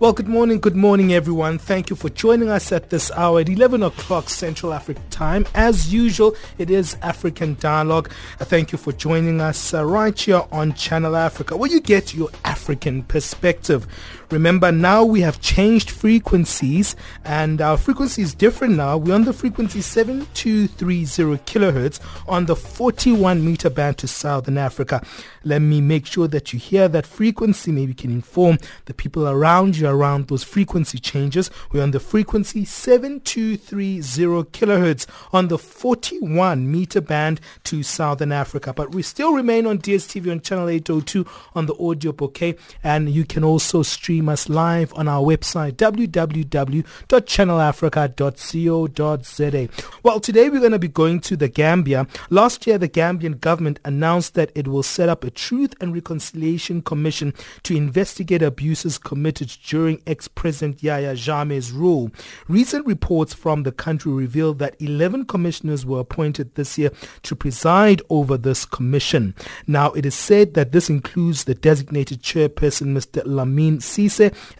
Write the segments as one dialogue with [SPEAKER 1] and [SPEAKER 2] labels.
[SPEAKER 1] Well, good morning, good morning, everyone. Thank you for joining us at this hour at 11 o'clock Central African time. As usual, it is African Dialogue. Uh, thank you for joining us uh, right here on Channel Africa, where you get your African perspective. Remember, now we have changed frequencies, and our frequency is different now. We're on the frequency 7230 kilohertz on the 41 meter band to Southern Africa. Let me make sure that you hear that frequency. Maybe can inform the people around you around those frequency changes. We're on the frequency 7230 kilohertz on the 41 meter band to Southern Africa. But we still remain on DSTV on channel 802 on the audio bouquet, and you can also stream stream us live on our website www.channelafrica.co.za. Well, today we're going to be going to the Gambia. Last year, the Gambian government announced that it will set up a Truth and Reconciliation Commission to investigate abuses committed during ex-President Yahya Jammeh's rule. Recent reports from the country reveal that 11 commissioners were appointed this year to preside over this commission. Now, it is said that this includes the designated chairperson, Mr. Lamine Lamin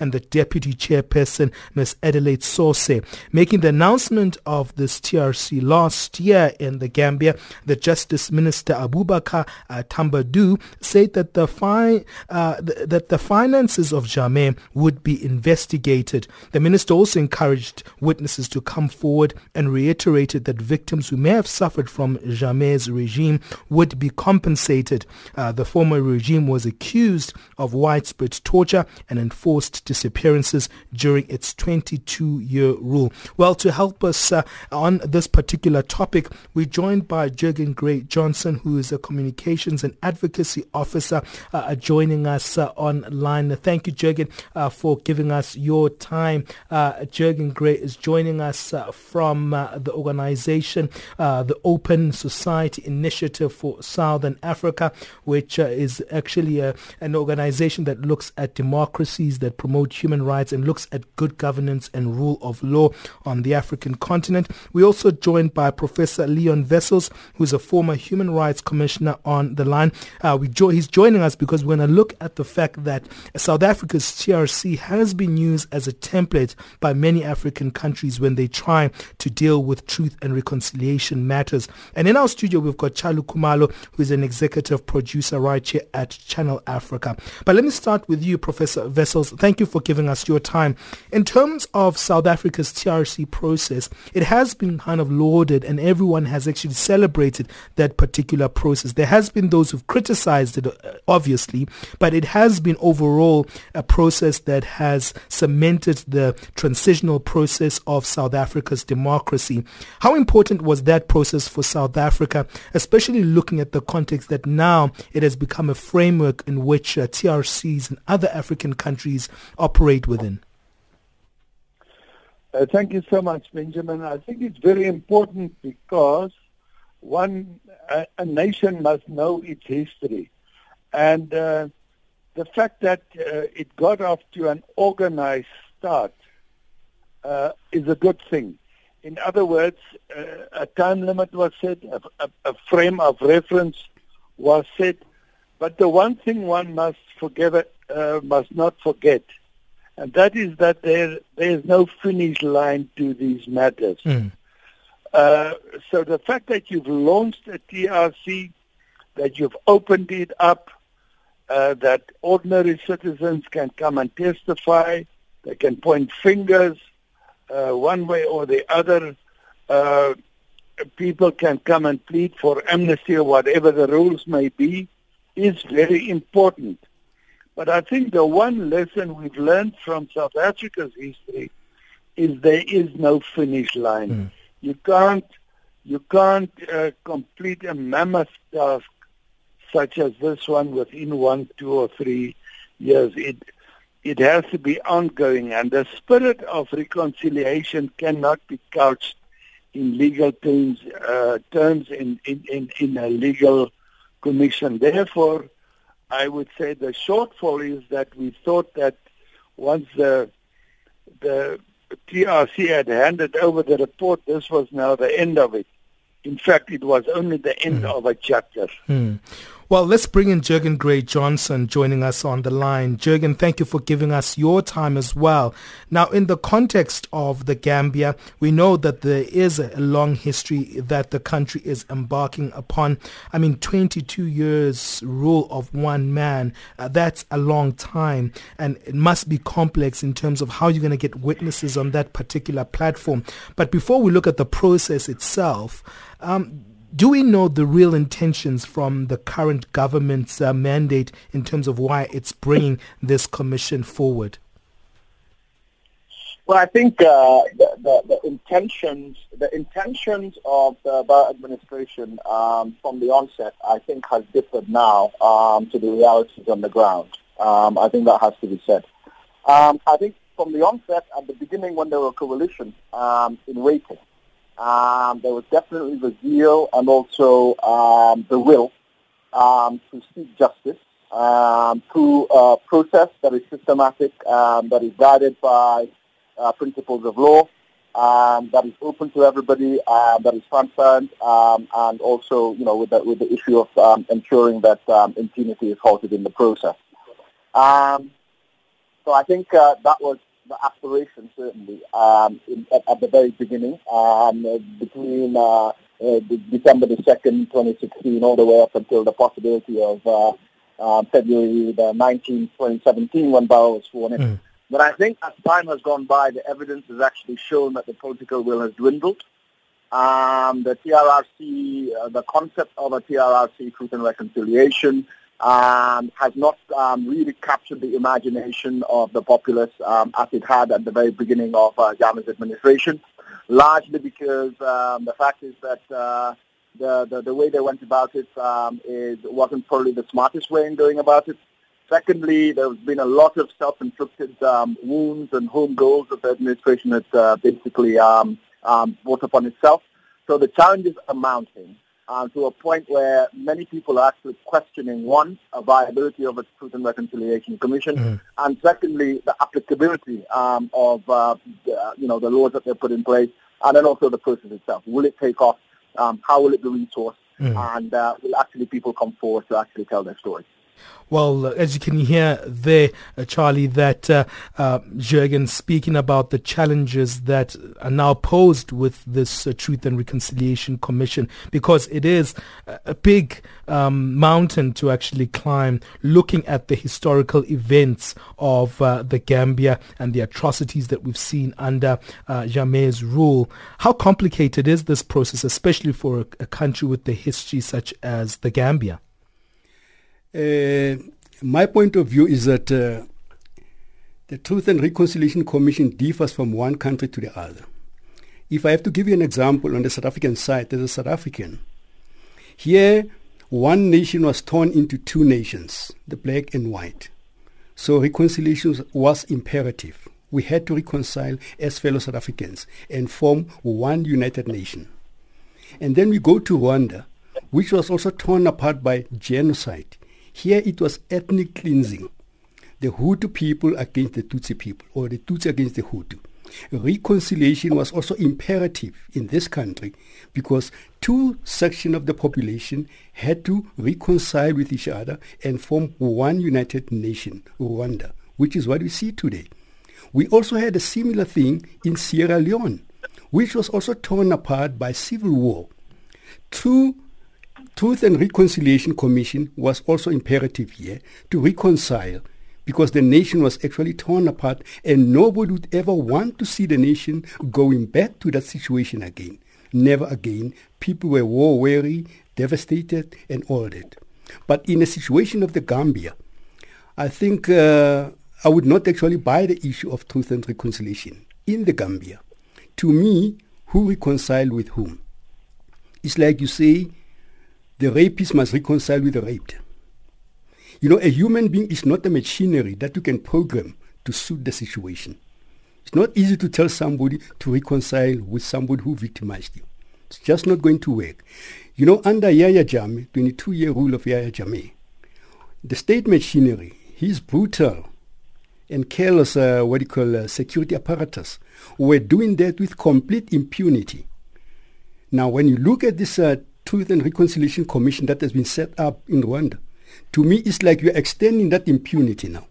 [SPEAKER 1] And the Deputy Chairperson, Ms. Adelaide Sosseh. Making the announcement of this TRC last year in the Gambia, the Justice Minister Abubacarr uh, Tambadou said that the, fi- uh, th- that the finances of Jammeh would be investigated. The minister also encouraged witnesses to come forward and reiterated that victims who may have suffered from Jammeh's regime would be compensated. Uh, the former regime was accused of widespread torture and enforced disappearances during its 22-year rule. Well, to help us uh, on this particular topic, we're joined by Jeggan Grey Johnson, who is a communications and advocacy officer, uh, joining us uh, online. Thank you, Jeggan, uh, for giving us your time. Uh, Jeggan Grey is joining us uh, from the organization, the Open Society Initiative for Southern Africa, which is actually an organization that looks at democracy that promote human rights and looks at good governance and rule of law on the African continent. We're also joined by Professor Leon Wessels, who's a former human rights commissioner on the line. Uh, we jo- he's joining us because we're going to look at the fact that South Africa's TRC has been used as a template by many African countries when they try to deal with truth and reconciliation matters. And in our studio, we've got Charlie Khumalo, who is an executive producer right here at Channel Africa. But let me start with you, Professor Thank you for giving us your time. In terms of South Africa's TRC process, it has been kind of lauded and everyone has actually celebrated that particular process. There has been those who've criticized it, uh, obviously, but it has been overall a process that has cemented the transitional process of South Africa's democracy. How important was that process for South Africa, especially looking at the context that now it has become a framework in which uh, TRCs and other African countries countries operate within?
[SPEAKER 2] Uh, thank you so much, Benjamin. I think it's very important because one, a, a nation must know its history. And uh, the fact that uh, it got off to an organized start uh, is a good thing. In other words, uh, a time limit was set, a, a, a frame of reference was set, but the one thing one must forgive it, uh, must not forget, and that is that there there is no finish line to these matters. Mm. Uh, so the fact that you've launched a TRC, that you've opened it up, uh, that ordinary citizens can come and testify, they can point fingers uh, one way or the other. Uh, people can come and plead for amnesty or whatever the rules may be is very important. But I think the one lesson we've learned from South Africa's history is there is no finish line. Mm. You can't you can't uh, complete a mammoth task such as this one within one, two, or three years. It it has to be ongoing, and the spirit of reconciliation cannot be couched in legal terms, uh, terms in, in, in, in a legal commission. Therefore, I would say the shortfall is that we thought that once the the TRC had handed over the report, this was now the end of it. In fact, it was only the end mm. of a chapter.
[SPEAKER 1] Mm. Well, let's bring in Jeggan Grey Johnson joining us on the line. Jeggan, thank you for giving us your time as well. Now, in the context of the Gambia, we know that there is a long history that the country is embarking upon. I mean, 22 years rule of one man, uh, that's a long time. And it must be complex in terms of how you're going to get witnesses on that particular platform. But before we look at the process itself, um, do we know the real intentions from the current government's uh, mandate in terms of why it's bringing this commission forward?
[SPEAKER 3] Well, I think uh, the, the, the, intentions the intentions of the Barrow administration um, from the onset, I think, has differed now um, to the realities on the ground. Um, I think that has to be said. Um, I think from the onset, at the beginning, when there were coalitions um, in waiting, um, there was definitely the zeal and also um, the will um, to seek justice um, through a process that is systematic, um, that is guided by uh, principles of law, um, that is open to everybody, uh, that is transparent, and also, you know, with the, with the issue of ensuring that impunity is halted in the process. so I think uh, that was the aspiration certainly um, in, at, at, the very beginning um, between uh, uh, December the 2nd, 2016, all the way up until the possibility of uh, uh February the 19th, 2017, when Barrow was sworn in. Mm. But I think as time has gone by, the evidence has actually shown that the political will has dwindled. Um, the TRRC, uh, the concept of a TRRC, Truth and Reconciliation, um, has not um, really captured the imagination of the populace um, as it had at the very beginning of uh, administration, largely because um, the fact is that uh, the, the, the, way they went about it um, is, wasn't probably the smartest way in going about it. Secondly, there's been a lot of self-inflicted um, wounds and home goals that the administration has uh, basically brought upon itself. So the challenges are mounting uh, to a point where many people are actually questioning, one, a viability of a Truth and Reconciliation Commission, mm-hmm. and secondly, the applicability um, of, uh, the, you know, the laws that they've put in place, and then also the process itself. Will it take off? Um, how will it be resourced? Mm-hmm. And uh, will actually people come forward to actually tell their stories?
[SPEAKER 1] Well, uh, as you can hear there, uh, Charlie, that uh, uh, Jeggan speaking about the challenges that are now posed with this uh, Truth and Reconciliation Commission, because it is a big um, mountain to actually climb, looking at the historical events of uh, the Gambia and the atrocities that we've seen under uh, Jammeh's rule. How complicated is this process, especially for a, a country with the history such as the Gambia?
[SPEAKER 4] Uh, my point of view is that uh, the Truth and Reconciliation Commission differs from one country to the other. If I have to give you an example on the South African side, there's a South African. Here, one nation was torn into two nations, the black and white. So reconciliation was imperative. We had to reconcile as fellow South Africans and form one united nation. And then we go to Rwanda, which was also torn apart by genocide. Here it was ethnic cleansing. The Hutu people against the Tutsi people, or the Tutsi against the Hutu. Reconciliation was also imperative in this country because two sections of the population had to reconcile with each other and form one united nation, Rwanda, which is what we see today. We also had a similar thing in Sierra Leone, which was also torn apart by civil war. Two Truth and Reconciliation Commission was also imperative here to reconcile because the nation was actually torn apart and nobody would ever want to see the nation going back to that situation again. Never again. People were war weary, devastated, and all that. But in a situation of the Gambia, I think uh, I would not actually buy the issue of truth and reconciliation in the Gambia. To me, who reconciled with whom? It's like you say, the rapist must reconcile with the raped. You know, a human being is not a machinery that you can program to suit the situation. It's not easy to tell somebody to reconcile with somebody who victimized you. It's just not going to work. You know, under Yahya Jammeh, 22-year rule of Yahya Jammeh, the state machinery, his brutal and careless, uh, what you call, uh, security apparatus, were doing that with complete impunity. Now, when you look at this uh, Truth and Reconciliation Commission that has been set up in Rwanda, to me, it's like you're extending that impunity now.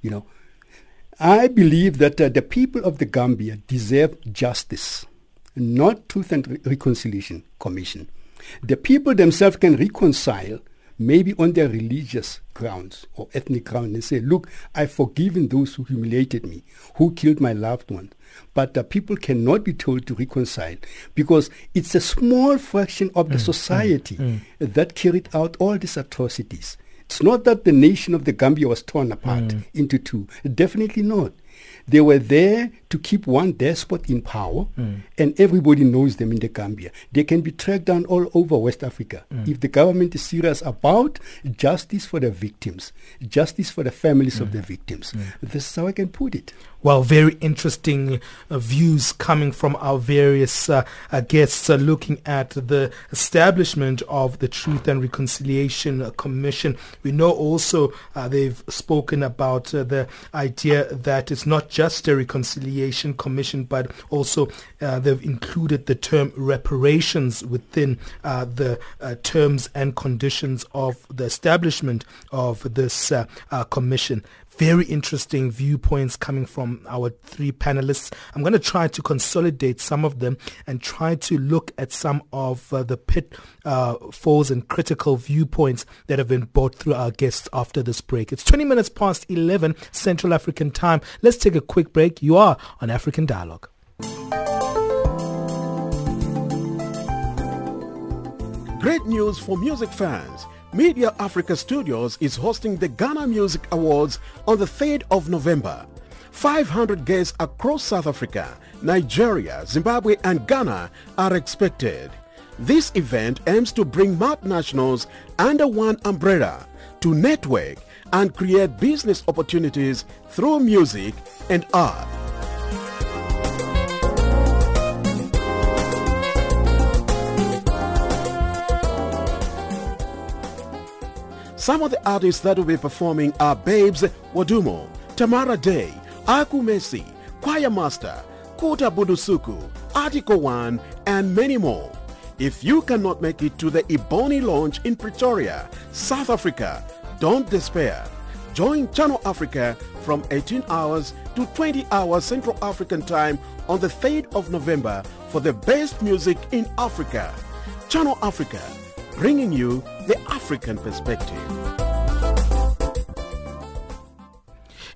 [SPEAKER 4] You know, I believe that uh, the people of the Gambia deserve justice, not Truth and Re- Reconciliation Commission. The people themselves can reconcile maybe on their religious grounds or ethnic grounds and say, look, I've forgiven those who humiliated me, who killed my loved one. But the people cannot be told to reconcile because it's a small fraction of the mm, society mm, mm. that carried out all these atrocities. It's not that the nation of the Gambia was torn apart mm. into two. Definitely not. They were there to keep one despot in power, mm. and everybody knows them in the Gambia. They can be tracked down all over West Africa. Mm. If the government is serious about justice for the victims, justice for the families mm. of the victims, this is how I can put it.
[SPEAKER 1] Well, very interesting uh, views coming from our various uh, uh, guests uh, looking at the establishment of the Truth and Reconciliation Commission. We know also uh, they've spoken about uh, the idea that it's not just a reconciliation commission, but also uh, they've included the term reparations within uh, the uh, terms and conditions of the establishment of this commission very interesting viewpoints coming from our three panelists. I'm going to try to consolidate some of them and try to look at some of uh, the pitfalls uh, and critical viewpoints that have been brought through our guests after this break. It's 20 minutes past 11 Central African time. Let's take a quick break. You are on African Dialogue.
[SPEAKER 5] Great news for music fans. Media Africa Studios is hosting the Ghana Music Awards on the 3rd of November. 500 guests across South Africa, Nigeria, Zimbabwe and Ghana are expected. This event aims to bring multinationals under one umbrella to network and create business opportunities through music and art. Some of the artists that will be performing are Babes Wodumo, Tamara Dey, Aku Messi, Choir Master, Kota Budusuku, Article 1, and many more. If you cannot make it to the Ebony launch in Pretoria, South Africa, don't despair. Join Channel Africa from 18 hours to 20 hours Central African Time on the 3rd of November for the best music in Africa. Channel Africa, bringing you the African perspective.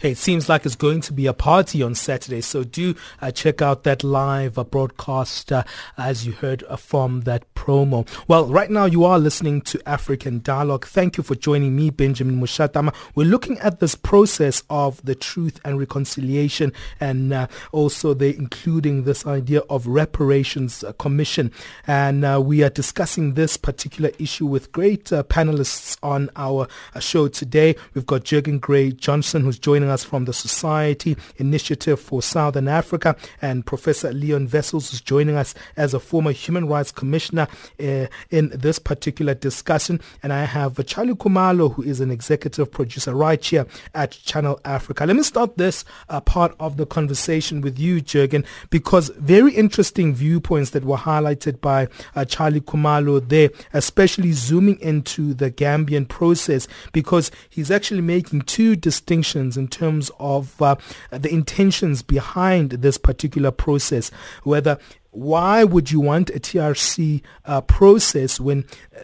[SPEAKER 1] It seems like it's going to be a party on Saturday, so do uh, check out that live uh, broadcast uh, as you heard uh, from that promo. Well, right now you are listening to African Dialogue. Thank you for joining me, Benjamin Mushatama. We're looking at this process of the truth and reconciliation and uh, also they including this idea of reparations uh, commission. And we are discussing this particular issue with great panelists on our show today. We've got Jeggan Grey Johnson who's joining us from the Society Initiative for Southern Africa, and Professor Leon Wessels is joining us as a former Human Rights Commissioner uh, in this particular discussion. And I have Charlie Khumalo, who is an executive producer right here at Channel Africa. Let me start this uh, part of the conversation with you, Jeggan, because very interesting viewpoints that were highlighted by uh, Charlie Khumalo there, especially zooming into the Gambian process, because he's actually making two distinctions in terms terms of uh, the intentions behind this particular process, whether why would you want a TRC uh, process when uh,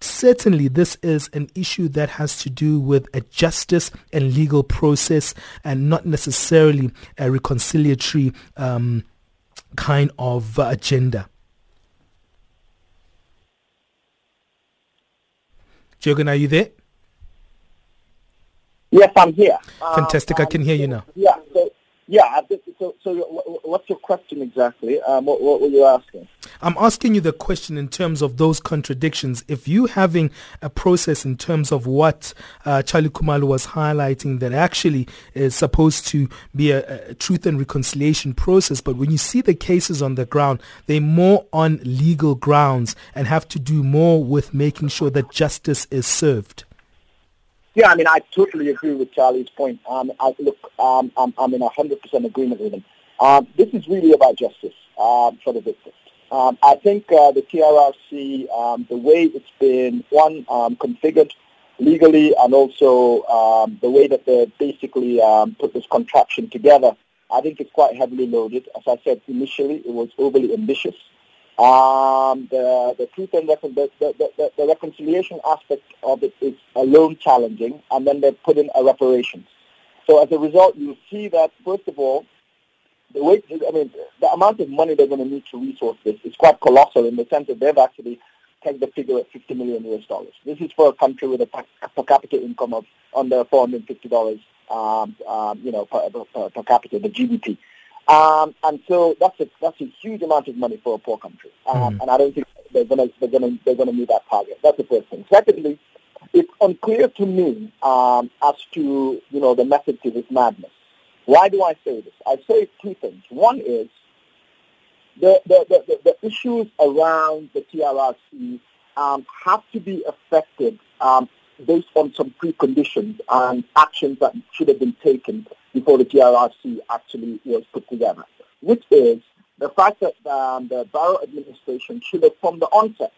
[SPEAKER 1] certainly this is an issue that has to do with a justice and legal process and not necessarily a reconciliatory um, kind of uh, agenda? Jeggan, are you there?
[SPEAKER 3] Yes, I'm here.
[SPEAKER 1] Fantastic. Um, I can hear you now.
[SPEAKER 3] Yeah. So, yeah. So, so what's your question exactly? Um, what, what were you asking?
[SPEAKER 1] I'm asking you the question in terms of those contradictions. If you having a process in terms of what uh, Charlie Khumalo was highlighting that actually is supposed to be a, a truth and reconciliation process, but when you see the cases on the ground, they're more on legal grounds and have to do more with making sure that justice is served.
[SPEAKER 3] Yeah, I mean, I totally agree with Charlie's point. Um, I, look, um, I'm, I'm in 100% agreement with him. Um, this is really about justice um, for the victims. Um, I think uh, the TRRC, um, the way it's been, one, um, configured legally and also um, the way that they basically um, put this contraption together, I think it's quite heavily loaded. As I said initially, it was overly ambitious. Um, the, the truth and recon- the, the, the, the, reconciliation aspect of it is alone challenging, and then they put in a reparations. So as a result, you see that, first of all, the way, I mean, the amount of money they're going to need to resource this is quite colossal in the sense that they've actually taken the figure at 50 million US dollars. This is for a country with a per capita income of under 450 dollars, um, um, you know, per, per, per, capita, the GDP. Um, and so that's a that's a huge amount of money for a poor country, um, mm. and I don't think they're going to they're to they're to meet that target. That's the first thing. Secondly, it's unclear to me um, as to you know the method to this madness. Why do I say this? I say two things. One is the, the, the, the issues around the TRRC um, have to be affected um, based on some preconditions and actions that should have been taken before the TRRC actually was put together, which is the fact that um, the Barrow administration should have from the onset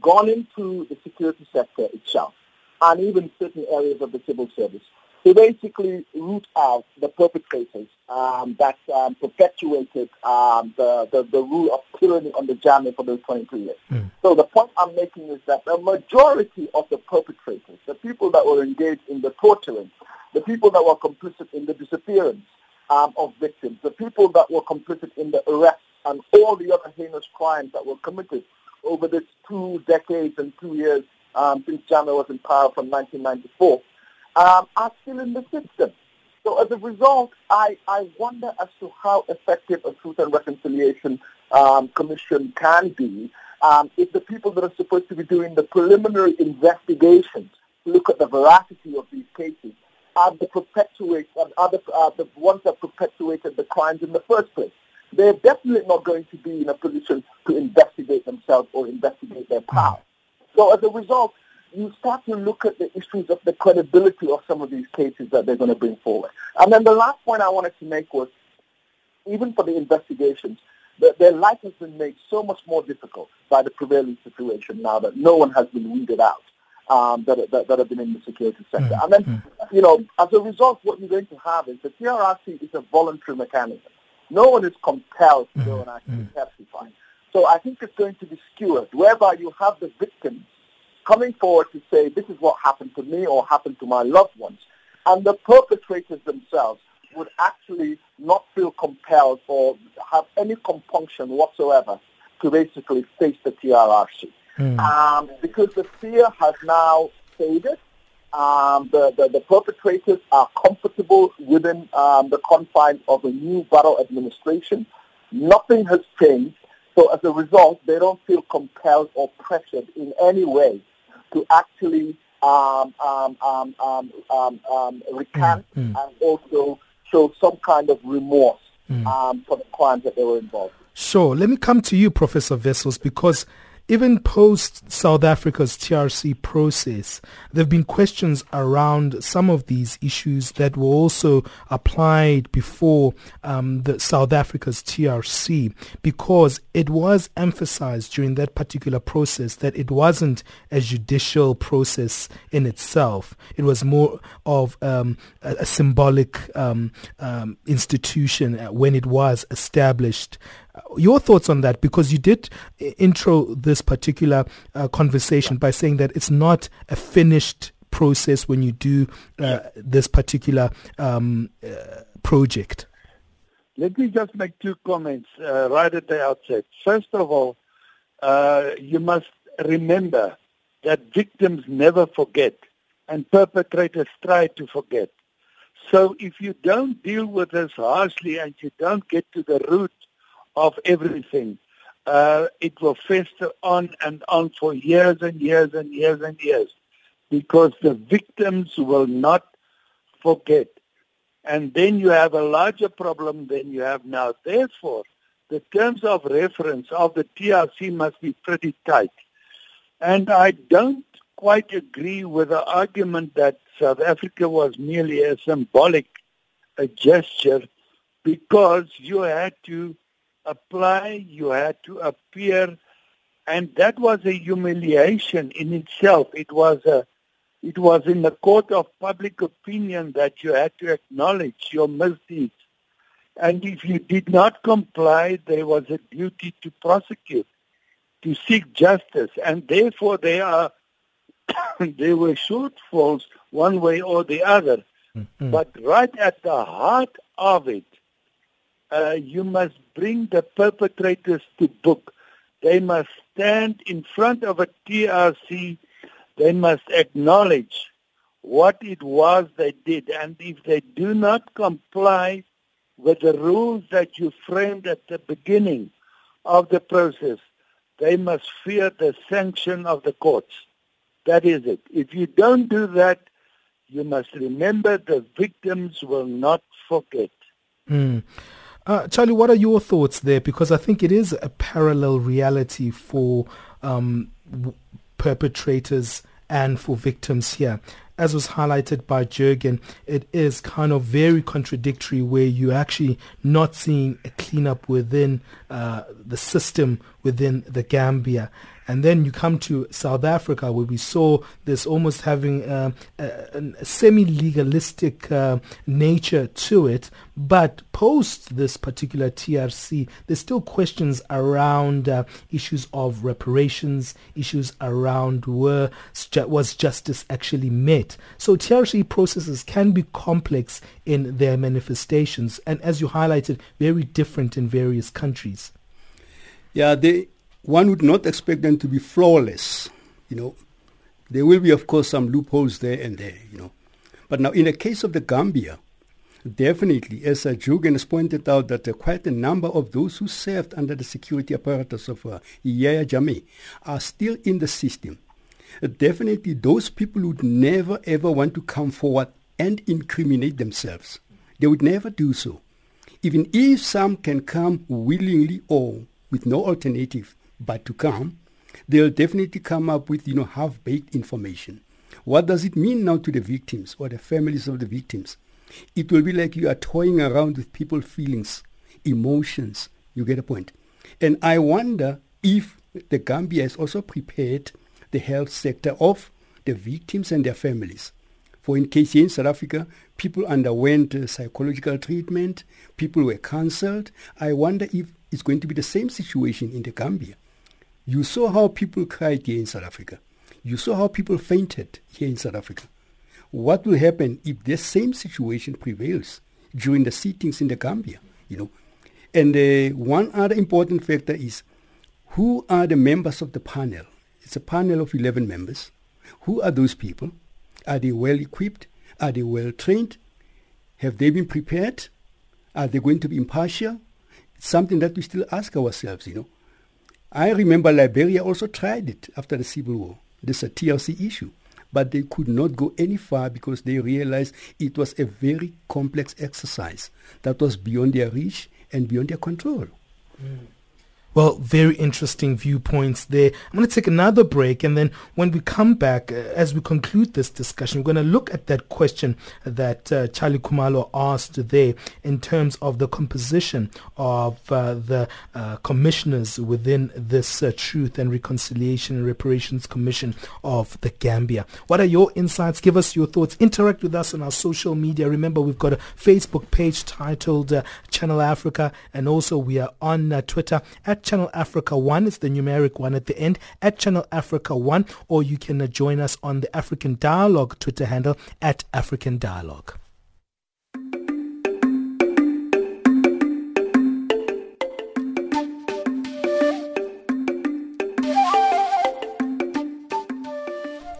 [SPEAKER 3] gone into the security sector itself and even certain areas of the civil service to basically root out the perpetrators um, that um, perpetuated um, the, the, the, rule of tyranny on the Jammeh for those 22 years. Mm. So the point I'm making is that the majority of the perpetrators, the people that were engaged in the torturing, the people that were complicit in the disappearance um, of victims, the people that were complicit in the arrests and all the other heinous crimes that were committed over this two decades and two years um, since Jammeh was in power from 1994, um, are still in the system. So as a result, I, I wonder as to how effective a Truth and Reconciliation um, Commission can be um, if the people that are supposed to be doing the preliminary investigations look at the veracity of these cases are the perpetuate are the, are the ones that perpetuated the crimes in the first place. They're definitely not going to be in a position to investigate themselves or investigate their past. So as a result, you start to look at the issues of the credibility of some of these cases that they're going to bring forward. And then the last point I wanted to make was, even for the investigations, that their life has been made so much more difficult by the prevailing situation now that no one has been weeded out um, that, that, that, have been in the security sector. Mm-hmm. And then, mm. you know, as a result, what you're going to have is the TRRC is a voluntary mechanism. No one is compelled to go mm. and actually mm-hmm. testify. So I think it's going to be skewed, whereby you have the victims coming forward to say, this is what happened to me or happened to my loved ones. And the perpetrators themselves would actually not feel compelled or have any compunction whatsoever to basically face the TRRC. Mm. Um, because the fear has now faded. Um, the, the, the, perpetrators are comfortable within um, the confines of a new Barrow administration. Nothing has changed. So as a result, they don't feel compelled or pressured in any way to actually um, um, um, um, um, um recant mm, mm. and also show some kind of remorse mm. for the crimes that they were involved in.
[SPEAKER 1] Sure. Let me come to you, Professor Wessels, because even post South Africa's TRC process, there have been questions around some of these issues that were also applied before um, the South Africa's TRC because it was emphasized during that particular process that it wasn't a judicial process in itself. It was more of um, a, a, symbolic um, um institution when it was established your thoughts on that because you did intro this particular uh, conversation by saying that it's not a finished process when you do uh, this particular um, uh, project.
[SPEAKER 2] Let me just make two comments uh, right at the outset. First of all, uh, you must remember that victims never forget and perpetrators try to forget. So if you don't deal with this harshly and you don't get to the root of everything, uh, it will fester on and on for years and years and years and years because the victims will not forget. And then you have a larger problem than you have now. Therefore, the terms of reference of the TRC must be pretty tight. And I don't quite agree with the argument that South Africa was merely a symbolic a gesture because you had to apply, you had to appear, and that was a humiliation in itself. It was a it was in the court of public opinion that you had to acknowledge your misdeeds. And if you did not comply, there was a duty to prosecute, to seek justice. And therefore there are there were shortfalls one way or the other. Mm-hmm. But right at the heart of it, uh, you must bring the perpetrators to book. They must stand in front of a TRC. They must acknowledge what it was they did. And if they do not comply with the rules that you framed at the beginning of the process, they must fear the sanction of the courts. That is it. If you don't do that, you must remember the victims will not forget.
[SPEAKER 1] Mm. Uh, Charlie, what are your thoughts there? Because I think it is a parallel reality for um, w- perpetrators and for victims here. As was highlighted by Jeggan, it is kind of very contradictory where you're actually not seeing a cleanup within uh, the system within the Gambia. And then you come to South Africa, where we saw this almost having uh, a, a semi-legalistic uh, nature to it. But post this particular TRC, there's still questions around uh, issues of reparations, issues around were was justice actually met. So TRC processes can be complex in their manifestations, and as you highlighted, very different in various countries.
[SPEAKER 4] Yeah, they one would not expect them to be flawless. You know, there will be, of course, some loopholes there and there. You know, but now in the case of the Gambia, definitely, as uh, Jeggan has pointed out, that uh, quite a number of those who served under the security apparatus of uh, Yahya Jammeh are still in the system. Uh, definitely, those people would never ever want to come forward and incriminate themselves. They would never do so. Even if some can come willingly or with no alternative, but to come, they'll definitely come up with, you know, half-baked information. What does it mean now to the victims or the families of the victims? It will be like you are toying around with people's feelings, emotions. You get a point. And I wonder if the Gambia has also prepared the health sector of the victims and their families. For in case in South Africa, people underwent uh, psychological treatment, people were cancelled. I wonder if it's going to be the same situation in the Gambia. You saw how people cried here in South Africa. You saw how people fainted here in South Africa. What will happen if the same situation prevails during the sittings in the Gambia? You know, and uh, one other important factor is who are the members of the panel? It's a panel of 11 members. Who are those people? Are they well equipped? Are they well trained? Have they been prepared? Are they going to be impartial? It's something that we still ask ourselves, you know. I remember Liberia also tried it after the Civil War. This is a TLC issue. But they could not go any far because they realized it was a very complex exercise that was beyond their reach and beyond their control.
[SPEAKER 1] Mm. Well, very interesting viewpoints there. I'm going to take another break, and then when we come back, uh, as we conclude this discussion, we're going to look at that question that uh, Charlie Khumalo asked there in terms of the composition of uh, the uh, commissioners within this uh, Truth and Reconciliation and Reparations Commission of the Gambia. What are your insights? Give us your thoughts. Interact with us on our social media. Remember, we've got a Facebook page titled Channel Africa, and also we are on Twitter at Channel Africa 1. It's the numeric one at the end at Channel Africa 1 or you can uh, join us on the African Dialogue Twitter handle at African Dialogue.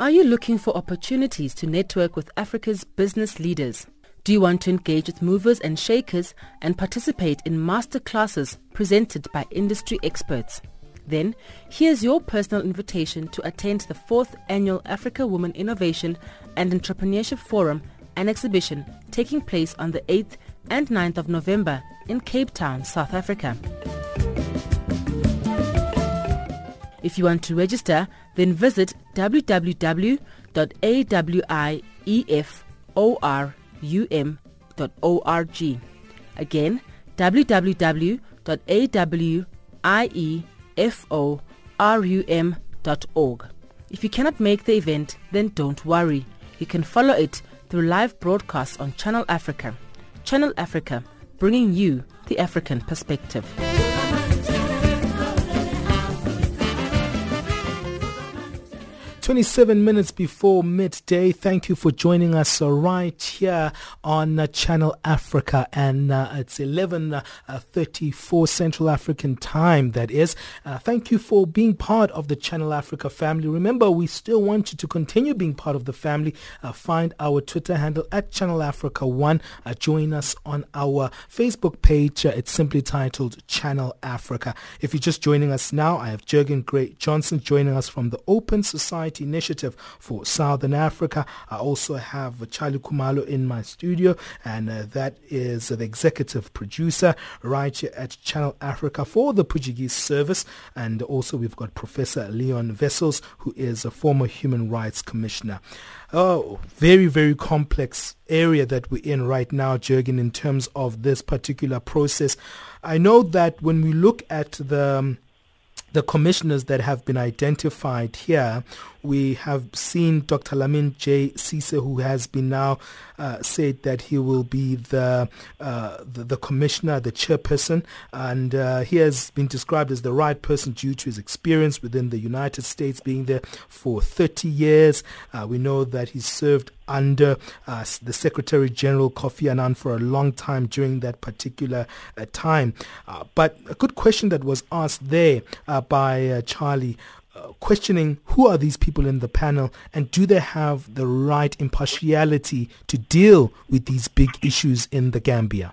[SPEAKER 6] Are you looking for opportunities to network with Africa's business leaders? Do you want to engage with movers and shakers and participate in master classes presented by industry experts? Then, here's your personal invitation to attend the 4th Annual Africa Women Innovation and Entrepreneurship Forum and exhibition taking place on the 8th and 9th of November in Cape Town, South Africa. If you want to register, then visit www.awieforum.org. Again, www.awieforum.org. If you cannot make the event, then don't worry. You can follow it through live broadcasts on Channel Africa. Channel Africa, bringing you the African perspective.
[SPEAKER 1] 27 minutes before midday. Thank you for joining us right here on uh, Channel Africa. And uh, it's 11.34 uh, Central African time, that is. Uh, thank you for being part of the Channel Africa family. Remember, we still want you to continue being part of the family. Find our Twitter handle at Channel Africa 1. join us on our Facebook page. it's simply titled Channel Africa. If you're just joining us now, I have Jeggan Grey Johnson joining us from the Open Society Initiative for Southern Africa. I also have Charlie Khumalo in my studio, and uh, that is the executive producer right here at Channel Africa for the Portuguese service. And also we've got Professor Leon Wessels, who is a former human rights commissioner. Oh, very, very complex area that we're in right now, Jeggan, in terms of this particular process. I know that when we look at the um, the commissioners that have been identified here, we have seen Dr. Lamin J. Sise, who has been now uh, said that he will be the, uh, the, the commissioner, the chairperson, and uh, he has been described as the right person due to his experience within the United States, being there for 30 years. Uh, we know that he served under uh, the Secretary General Kofi Annan for a long time during that particular uh, time. Uh, but a good question that was asked there uh, by uh, Charlie. Uh, questioning who are these people in the panel and do they have the right impartiality to deal with these big issues in the Gambia?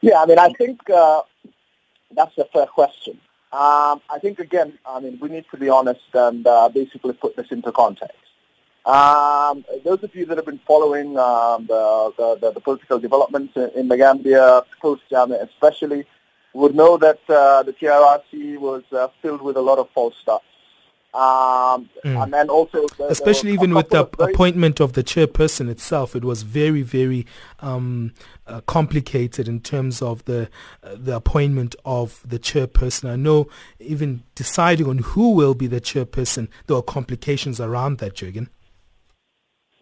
[SPEAKER 3] Yeah, I mean, I think that's a fair question. Um, I think, again, I mean, we need to be honest and uh, basically put this into context. Um, those of you that have been following um, the, the, the, political developments in the Gambia, post-Jammeh especially, would know that uh, the TRRC was uh, filled with a lot of false starts. Um, mm. And then also,
[SPEAKER 1] especially even with the appointment of the chairperson itself, it was very, very um, uh, complicated in terms of the uh, the appointment of the chairperson. I know even deciding on who will be the chairperson, there were complications around that, Jeggan.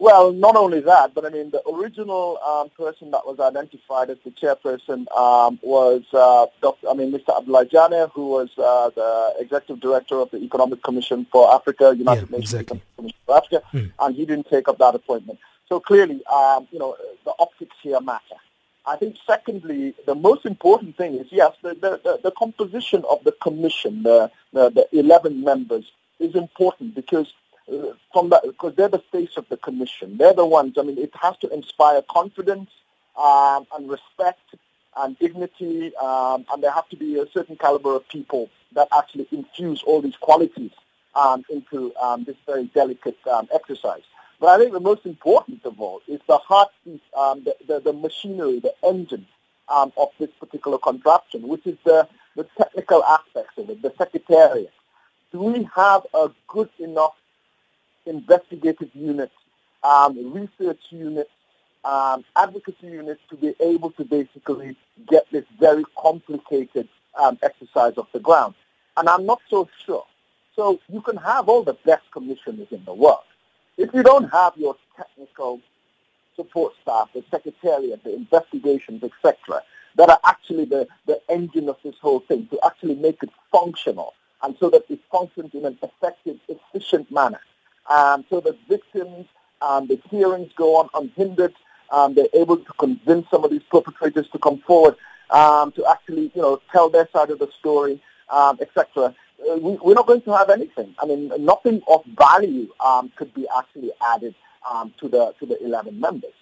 [SPEAKER 3] Well, not only that, but I mean, the original um, person that was identified as the chairperson um, was uh, Dr. I mean, Mr. Abdullah who was uh, the executive director of the Economic Commission for Africa, United
[SPEAKER 1] yeah,
[SPEAKER 3] Nations
[SPEAKER 1] exactly.
[SPEAKER 3] Commission for Africa, mm. and he didn't take up that appointment. So clearly, um, you know, the optics here matter. I think, secondly, the most important thing is, yes, the, the, the composition of the commission, the, the, the 11 members, is important because from that because they're the face of the commission. They're the ones. I mean, it has to inspire confidence um, and respect and dignity, um, and there have to be a certain caliber of people that actually infuse all these qualities um, into um, this very delicate um, exercise. But I think the most important of all is the heartbeat, um, the, the, the, machinery, the engine of this particular contraption, which is the, the technical aspects of it, the secretariat. Do we have a good enough investigative units, um, research units, um, advocacy units to be able to basically get this very complicated um, exercise off the ground. And I'm not so sure. So you can have all the best commissioners in the world. If you don't have your technical support staff, the secretariat, the investigations, etc., that are actually the, the engine of this whole thing to actually make it functional and so that it functions in an effective, efficient manner, um, so that victims, um, the hearings go on unhindered. Um, they're able to convince some of these perpetrators to come forward um, to actually, you know, tell their side of the story, um, etc. Uh, we, we're not going to have anything. I mean, nothing of value um, could be actually added to the to the 11 members.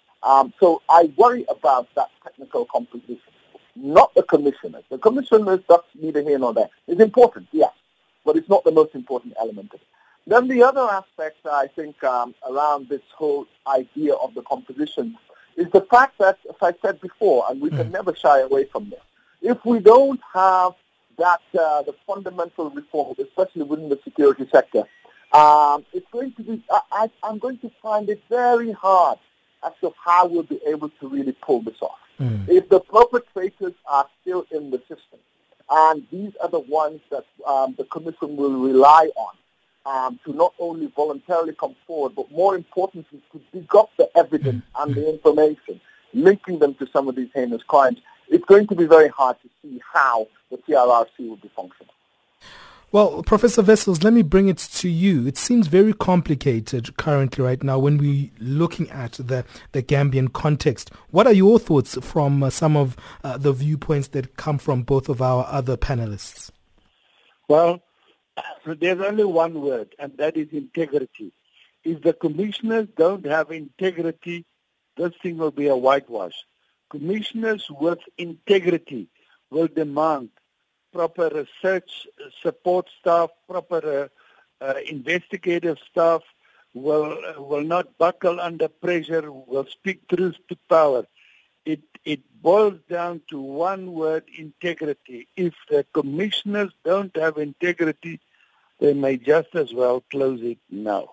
[SPEAKER 3] So I worry about that technical composition, not the commissioners. The commissioners, that's neither here nor there. It's important, yes, but it's not the most important element of it. Then the other aspect, I think, um, around this whole idea of the composition is the fact that, as I said before, and we mm. can never shy away from this, if we don't have that, uh, the fundamental reform, especially within the security sector, um, it's going to be, I, I'm going to find it very hard as to how we'll be able to really pull this off. Mm. If the perpetrators are still in the system, and these are the ones that um, the Commission will rely on um, to not only voluntarily come forward, but more importantly, to dig up the evidence mm. and the information linking them to some of these heinous crimes, it's going to be very hard to see how the TRRC will be functioning.
[SPEAKER 1] Well, Professor Wessels, let me bring it to you. It seems very complicated currently right now when we're looking at the, the Gambian context. What are your thoughts from uh, some of uh, the viewpoints that come from both of our other panelists?
[SPEAKER 2] Well, there's only one word, and that is integrity. If the commissioners don't have integrity, this thing will be a whitewash. Commissioners with integrity will demand proper research support staff, proper uh, uh, investigative staff will uh, will not buckle under pressure, will speak truth to power. It it boils down to one word: integrity. If the commissioners don't have integrity, they may just as well close it now.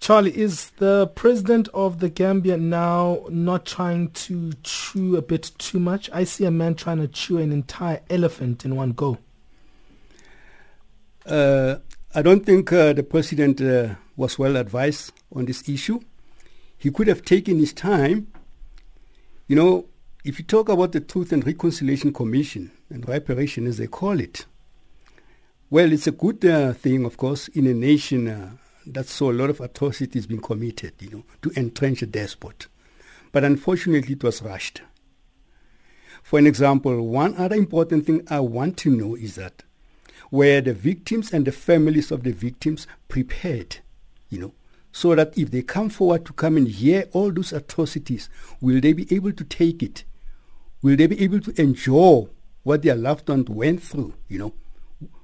[SPEAKER 1] Charlie, is the president of the Gambia now not trying to chew a bit too much? I see a man trying to chew an entire elephant in one go.
[SPEAKER 4] Uh, I don't think uh, the president uh, was well advised on this issue. He could have taken his time. You know, if you talk about the Truth and Reconciliation Commission and reparation, as they call it, well, it's a good uh, thing, of course, in a nation uh, that saw a lot of atrocities being committed, you know, to entrench a despot. But unfortunately, it was rushed. For an example, one other important thing I want to know is that were the victims and the families of the victims prepared, you know, so that if they come forward to come and hear all those atrocities, will they be able to take it? Will they be able to endure what their loved ones went through, you know?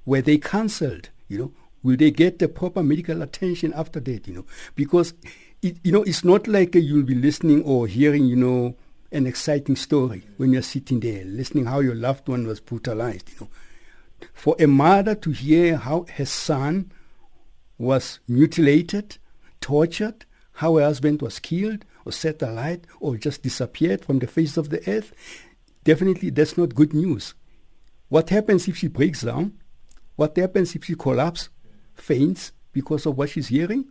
[SPEAKER 4] Were they cancelled, you know? Will they get the proper medical attention after that? You know, because it, you know it's not like uh, you'll be listening or hearing, you know, an exciting story when you're sitting there listening how your loved one was brutalized. You know, for a mother to hear how her son was mutilated, tortured, how her husband was killed or set alight or just disappeared from the face of the earth, definitely that's not good news. What happens if she breaks down? What happens if she collapses? faints because of what she's hearing?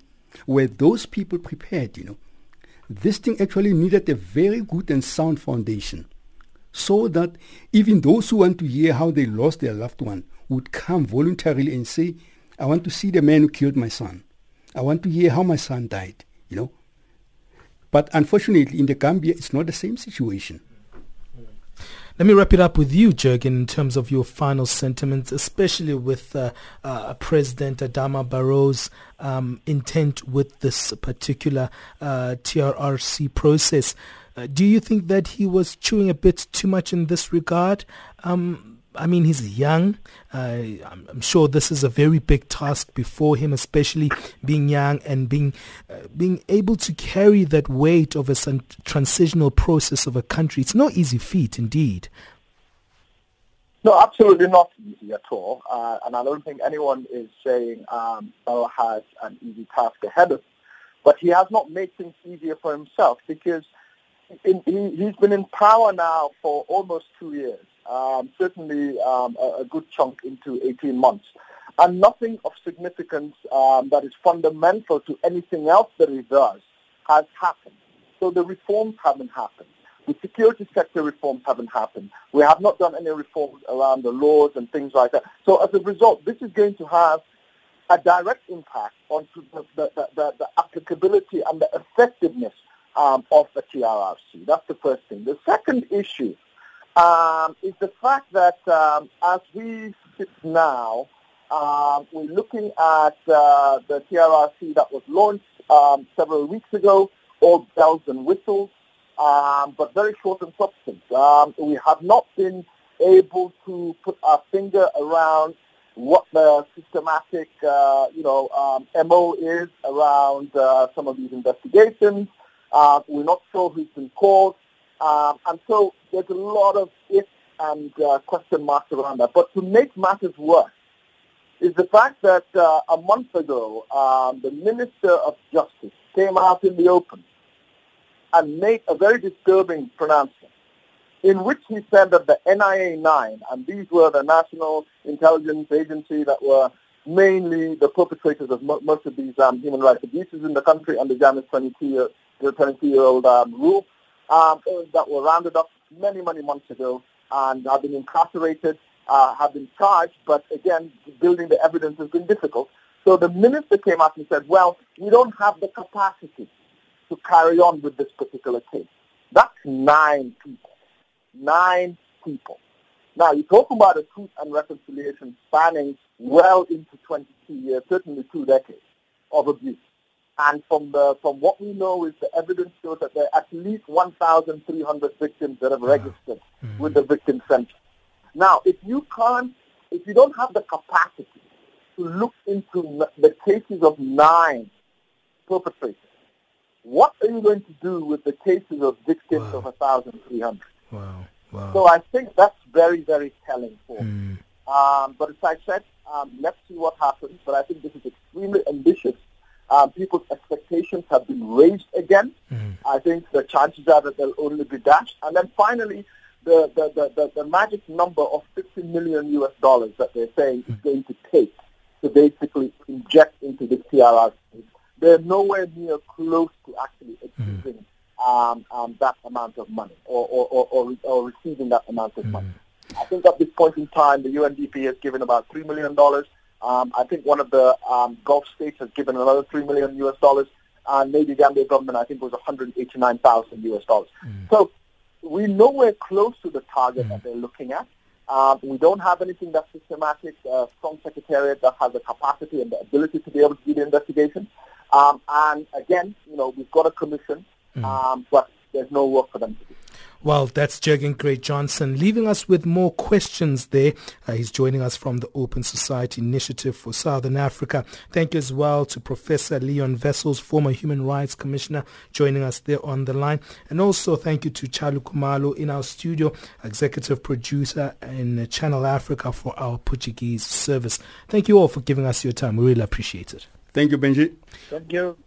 [SPEAKER 4] Were those people prepared, you know? This thing actually needed a very good and sound foundation so that even those who want to hear how they lost their loved one would come voluntarily and say, I want to see the man who killed my son. I want to hear how my son died, you know. But unfortunately, in the Gambia, it's not the same situation.
[SPEAKER 1] Let me wrap it up with you, Jeggan, in terms of your final sentiments, especially with uh, uh, President Adama Barrow's um, intent with this particular uh, TRRC process. Uh, do you think that he was chewing a bit too much in this regard? Um, I mean, he's young. Uh, I'm, I'm, sure this is a very big task before him, especially being young and being uh, being able to carry that weight of a transitional process of a country. It's no easy feat, indeed.
[SPEAKER 3] No, absolutely not easy at all. Uh, and I don't think anyone is saying um, Bell has an easy task ahead of him. But he has not made things easier for himself because in, he, he's been in power now for almost two years um, certainly um, a, a, good chunk into 18 months. And nothing of significance um, that is fundamental to anything else that he does has happened. So the reforms haven't happened. The security sector reforms haven't happened. We have not done any reforms around the laws and things like that. So as a result, this is going to have a direct impact on the, the, the, the applicability and the effectiveness um, of the TRRC. That's the first thing. The second issue um, is the fact that um, as we sit now, um, we're looking at uh, the TRRC that was launched um, several weeks ago, all bells and whistles, um, but very short in substance. Um, we have not been able to put our finger around what the systematic, uh, you know, MO is around uh, some of these investigations. Uh, we're not sure who's been called. Um, and so there's a lot of ifs and uh, question marks around that. But to make matters worse is the fact that uh, a month ago, um, the Minister of Justice came out in the open and made a very disturbing pronouncement in which he said that the NIA-9, and these were the National Intelligence Agency that were mainly the perpetrators of mo- most of these um, human rights abuses in the country under 22-year, 22-year-old um, rule, um, that were rounded up many, many months ago and have been incarcerated, uh, have been charged, but again, building the evidence has been difficult. So the minister came out and said, well, we don't have the capacity to carry on with this particular case. That's nine people nine people. Now, you talk about a truth and reconciliation spanning well into 22 years, certainly two decades of abuse. And from the from what we know is the evidence shows that there are at least 1,300 victims that have registered mm-hmm. with the victim center. Now, if you can't, if you don't have the capacity to look into the cases of nine perpetrators, what are you going to do with the cases of victims wow. of 1,300?
[SPEAKER 1] Wow. Wow.
[SPEAKER 3] So I think that's very, very telling for mm. um, But as I said, um, let's see what happens. But I think this is extremely ambitious. Um, people's expectations have been raised again. Mm. I think the chances are that they'll only be dashed. And then finally, the, the, the, the, magic number of 50 million US dollars that they're saying mm. is going to take to basically inject into the TRR. They're nowhere near close to actually mm. achieving um, um, that amount of money or, or, or, or, receiving that amount of mm. money. I think at this point in time, the UNDP has given about $3 million. Um, I think one of the um, Gulf states has given another 3 million US dollars. And maybe Gambia government, I think, was 189,000 US dollars. Mm. So we're nowhere close to the target mm. that they're looking at. Um, we don't have anything that's systematic, uh, strong secretariat that has the capacity and the ability to be able to do the investigation. Um, and again, you know, we've got a commission Mm. Um, but there's no work for them to do.
[SPEAKER 1] Well, that's Jeggan Grey Johnson, leaving us with more questions there. Uh, he's joining us from the Open Society Initiative for Southern Africa. Thank you as well to Professor Leon Wessels, former Human Rights Commissioner, joining us there on the line. And also thank you to Charlie Khumalo in our studio, executive producer in Channel Africa for our Portuguese service. Thank you all for giving us your time. We really appreciate it.
[SPEAKER 4] Thank you, Benji.
[SPEAKER 3] Thank you.